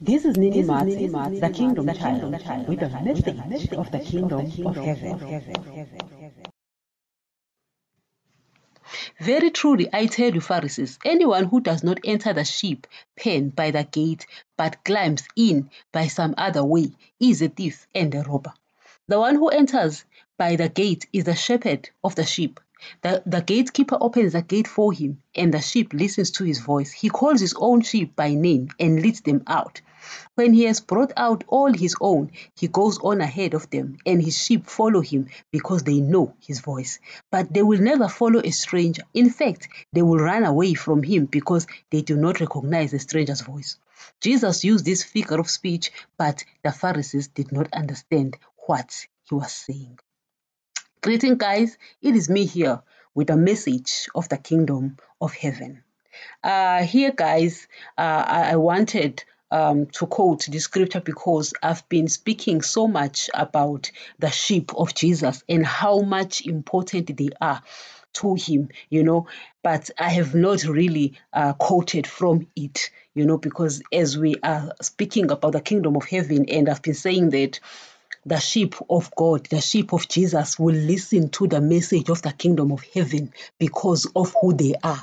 This is Nini Mats, the Kingdom Child, with a message of the Kingdom of Heaven. Very truly, I tell you, Pharisees, anyone who does not enter the sheep pen by the gate, but climbs in by some other way, is a thief and a robber. The one who enters by the gate is the shepherd of the sheep. The, the gatekeeper opens the gate for him, and the sheep listens to his voice. He calls his own sheep by name and leads them out. When he has brought out all his own, he goes on ahead of them, and his sheep follow him because they know his voice. But they will never follow a stranger. In fact, they will run away from him because they do not recognize the stranger's voice. Jesus used this figure of speech, but the Pharisees did not understand what he was saying. Greeting, guys. It is me here with a message of the kingdom of heaven. Uh, here, guys, uh, I, I wanted um, to quote the scripture because I've been speaking so much about the sheep of Jesus and how much important they are to him, you know, but I have not really uh, quoted from it, you know, because as we are speaking about the kingdom of heaven, and I've been saying that the sheep of God, the sheep of Jesus, will listen to the message of the kingdom of heaven because of who they are.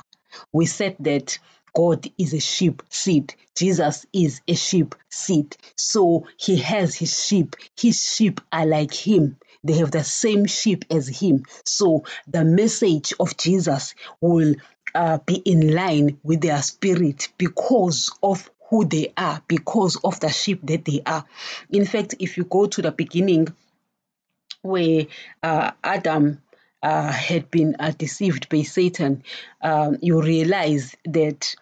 We said that God is a sheep seed. Jesus is a sheep seed. So he has his sheep. His sheep are like him. They have the same sheep as him. So the message of Jesus will uh, be in line with their spirit because of who they are because of the sheep that they are. In fact, if you go to the beginning where uh, Adam uh, had been uh, deceived by Satan, um, you realize that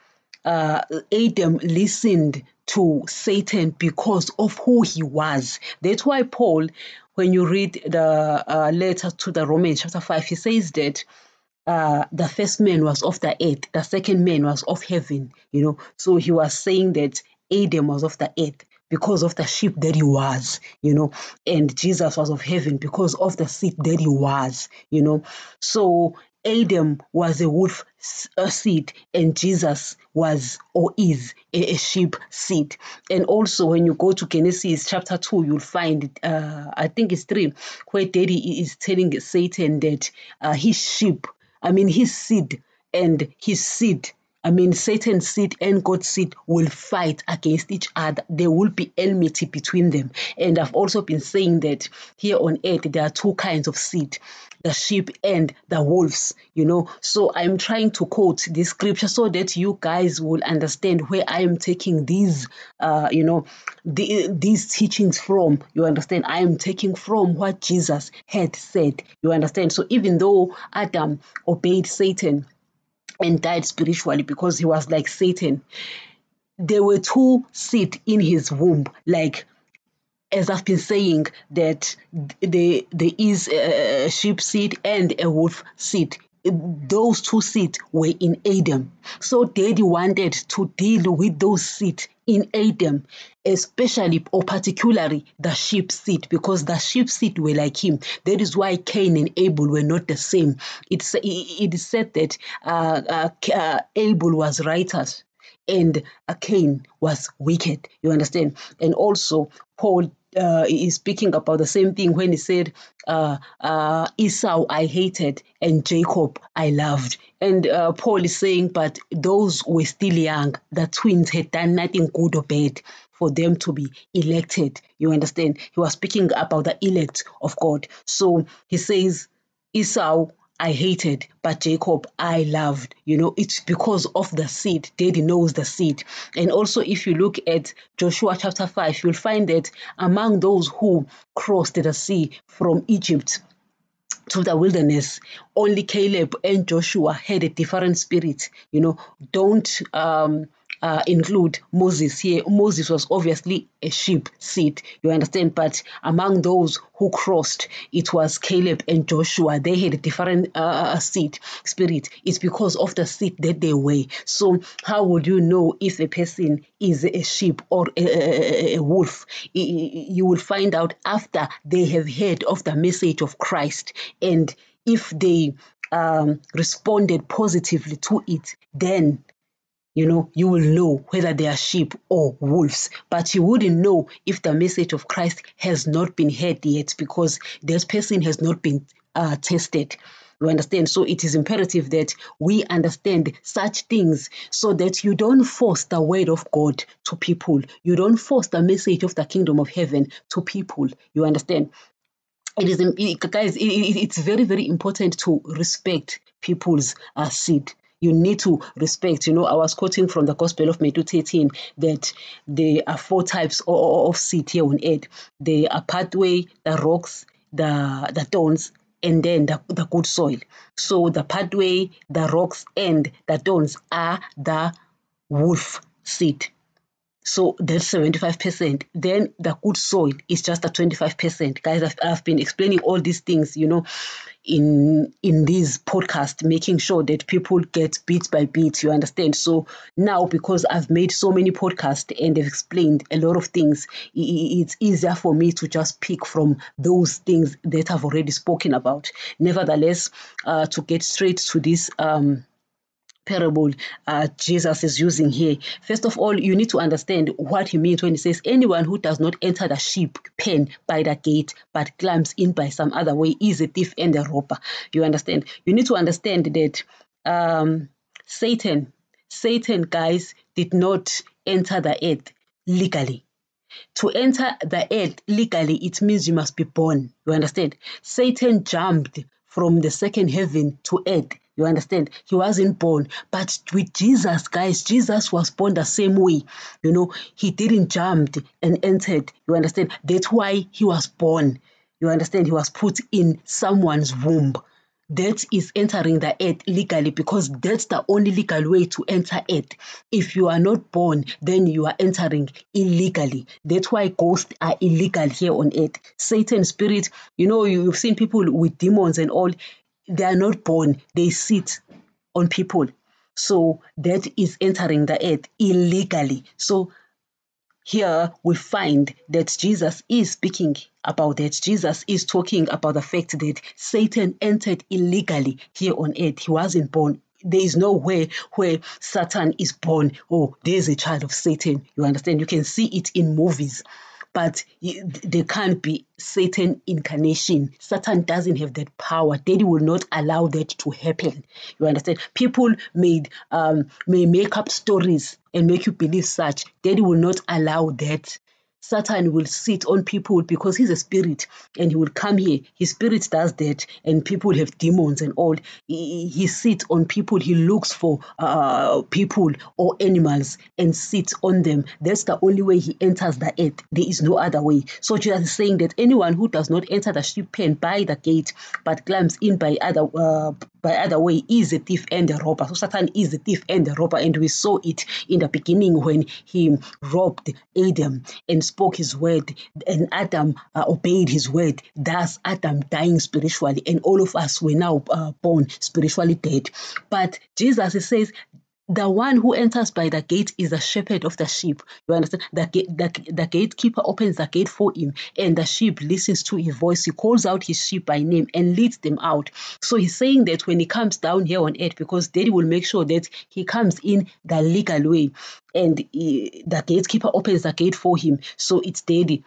uh, Adam listened to Satan because of who he was. That's why Paul, when you read the uh, letter to the Romans chapter 5, he says that uh, the first man was of the earth, the second man was of heaven, you know. So he was saying that Adam was of the earth because of the sheep that he was, you know, and Jesus was of heaven because of the seed that he was, you know. So Adam was a wolf a seed and Jesus was or is a, a, sheep seed. And also when you go to Genesis chapter 2, you'll find, uh, I think it's 3, where Daddy is telling Satan that uh, his sheep I mean, his seed and his seed, I mean, Satan's seed and God's seed will fight against each other. There will be enmity between them. And I've also been saying that here on earth, there are two kinds of seed the sheep and the wolves, you know. So I'm trying to quote this scripture so that you guys will understand where I am taking these, uh, you know, the, these teachings from. You understand? I am taking from what Jesus had said. You understand? So even though Adam obeyed Satan, and died spiritually because he was like Satan. There were two seed in his womb, like as I've been saying, that the, there is a sheep seed and a wolf seed. Those two seeds were in Adam. So Daddy wanted to deal with those seeds in Adam, especially or particularly the sheep seed, because the sheep seed were like him. That is why Cain and Abel were not the same. It's it is said that uh, uh, uh, Abel was righteous and uh, Cain was wicked. You understand? And also Paul uh, is speaking about the same thing when he said, uh, uh, Esau I hated and Jacob I loved. And uh, Paul is saying, but those were still young. The twins had done nothing good or bad for them to be elected. You understand? He was speaking about the elect of God. So he says, Esau I hated, but Jacob I loved. You know, it's because of the seed. Daddy knows the seed. And also, if you look at Joshua chapter 5, you'll find that among those who crossed the sea from Egypt, to the wilderness, only Caleb and Joshua had a different spirit. You know, don't um, uh, include Moses here. Moses was obviously a sheep seed, you understand? But among those who crossed, it was Caleb and Joshua. They had a different uh, uh seed spirit. It's because of the seed that they were. So, how would you know if a person is a sheep or a, a wolf? You will find out after they have heard of the message of Christ and if they um, responded positively to it, then you know, you will know whether they are sheep or wolves. But you wouldn't know if the message of Christ has not been heard yet because that person has not been uh, tested. You understand? So it is imperative that we understand such things so that you don't force the word of God to people. You don't force the message of the kingdom of heaven to people. You understand? It is, guys, it's very, very important to respect people's uh, seed you need to respect. You know, I was quoting from the Gospel of 13 that there are four types of, seed here on earth. There are pathway, the rocks, the the thorns, and then the, the good soil. So the pathway, the rocks, and the thorns are the wolf seed. So that's 75%. Then the good soil is just a 25%. Guys, I've, I've been explaining all these things, you know, in in this podcast, making sure that people get bit by bit, you understand. So now because I've made so many podcasts and I've explained a lot of things, it's easier for me to just pick from those things that I've already spoken about. Nevertheless, uh, to get straight to this um parable uh, Jesus is using here. First of all, you need to understand what he means when he says, Anyone who does not enter the sheep pen by the gate but climbs in by some other way is a thief and a robber. You understand? You need to understand that um, Satan, Satan, guys, did not enter the earth legally. To enter the earth legally, it means you must be born. You understand? Satan jumped from the second heaven to earth you understand? He wasn't born. But with Jesus, guys, Jesus was born the same way. You know, he didn't jump and entered. You understand? That's why he was born. You understand? He was put in someone's womb. That is entering the earth legally because that's the only legal way to enter earth. If you are not born, then you are entering illegally. That's why ghosts are illegal here on earth. Satan spirit, you know, you've seen people with demons and all they are not born, they sit on people. So that is entering the earth illegally. So here we find that Jesus is speaking about that. Jesus is talking about the fact that Satan entered illegally here on earth. He wasn't born. There is no way where Satan is born. Oh, there's a child of Satan. You understand? You can see it in movies but there can't be Satan incarnation. Satan doesn't have that power. Daddy will not allow that to happen. You understand? People made um, may make up stories and make you believe such. Daddy will not allow that. Satan will sit on people because he's a spirit and he will come here. His spirit does that, and people have demons and all. He, he sits on people, he looks for uh, people or animals and sits on them. That's the only way he enters the earth. There is no other way. So Jesus is saying that anyone who does not enter the sheep pen by the gate but climbs in by other uh, by other way is a thief and a robber. So Satan is a thief and a robber, and we saw it in the beginning when he robbed Adam and spoke his word, and Adam uh, obeyed his word. Thus, Adam dying spiritually, and all of us were now uh, born spiritually dead. But Jesus says the one who enters by the gate is the shepherd of the sheep. You understand? The, the, the gatekeeper opens the gate for him, and the sheep listens to his voice. He calls out his sheep by name and leads them out. So he's saying that when he comes down here on earth, because Daddy will make sure that he comes in the legal way, and he, the gatekeeper opens the gate for him. So it's Daddy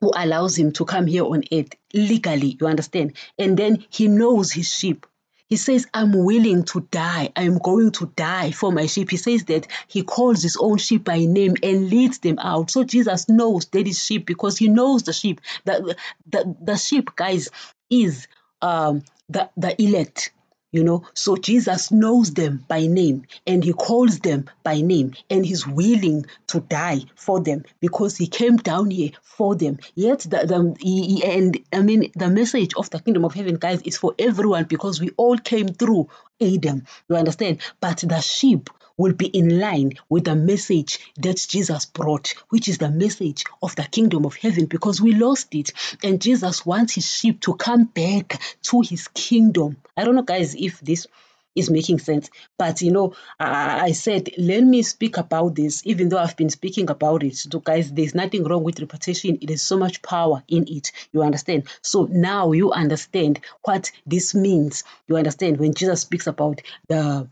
who allows him to come here on earth legally. You understand? And then he knows his sheep. He says, I'm willing to die. I'm going to die for my sheep. He says that he calls his own sheep by name and leads them out. So Jesus knows that is sheep because he knows the sheep. The, the, the sheep, guys, is um, the, the elect you know. So jesus knows them by name and he calls them by name and he's willing to die for them because he came down here for them. Yet the, the he, and i mean the message of the kingdom of heaven guys is for everyone because we all came through adam you understand? But the sheep will be in line with the message that Jesus brought, which is the message of the kingdom of heaven, because we lost it. And Jesus wants his sheep to come back to his kingdom. I don't know, guys, if this is making sense. But you know, I, I, said, let me speak about this, even though I've been speaking about it. So, guys, there's nothing wrong with repetition. It is so much power in it. You understand? So now you understand what this means. You understand when Jesus speaks about the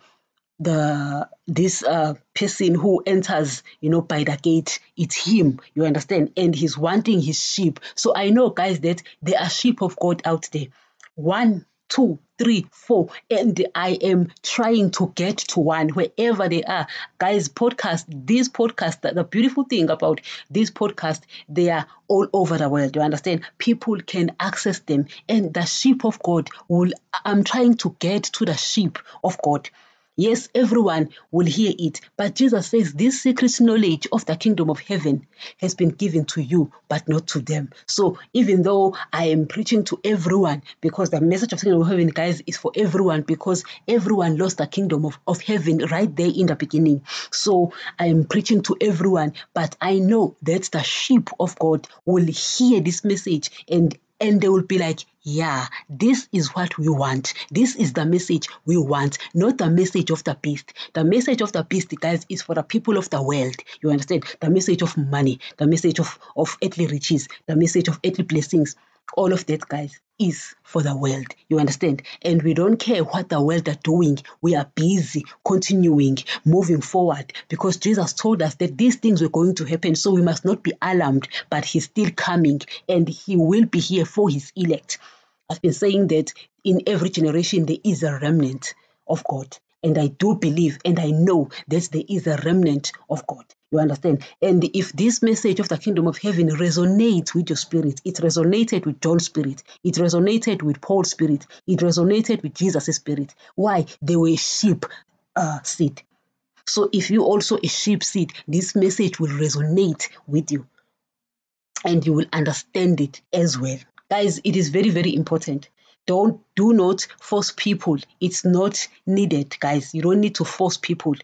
the this uh, person who enters you know by the gate it's him you understand and he's wanting his sheep so i know guys that there are sheep of god out there one two, three, four, and I am trying to get to one wherever they are. Guys, podcast, this podcast, the beautiful thing about this podcast, they are all over the world. You understand? People can access them, and the sheep of God will. I'm trying to get to the sheep of God. Yes, everyone will hear it, but Jesus says this secret knowledge of the kingdom of heaven has been given to you, but not to them. So even though I am preaching to everyone, because the message of the kingdom of heaven, guys, is for everyone, because everyone lost the kingdom of, of heaven right there in the beginning. So I am preaching to everyone, but I know that the sheep of God will hear this message and and they will be like, yeah, this is what we want. This is the message we want, not the message of the beast. The message of the beast, guys, is for the people of the world. You understand? The message of money, the message of, of earthly riches, the message of earthly blessings all of that, guys, is for the world. You understand? And we don't care what the world are doing. We are busy continuing, moving forward because Jesus told us that these things were going to happen. So we must not be alarmed, but He's still coming and He will be here for His elect. I've been saying that in every generation there is a remnant of God. And I do believe and I know that there is a remnant of God. You understand? And if this message of the kingdom of heaven resonates with your spirit, it resonated with John's spirit, it resonated with Paul's spirit, it resonated with Jesus' spirit. Why? They were sheep uh, seed. So if you also a sheep seed, this message will resonate with you and you will understand it as well. Guys, it is very, very important don't do not force people. It's not needed guys. You don't need to force people.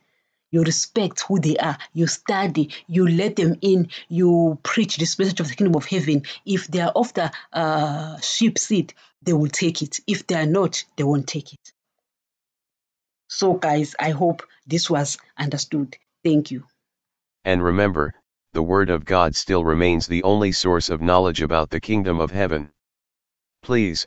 You respect who they are. You study. You let them in. You preach this message of the kingdom of heaven. If they are of the uh, sheep seed they will take it. If they are not they won't take it. So guys i hope this was understood. Thank you. And remember the word of god still remains the only source of knowledge about the kingdom of heaven. Please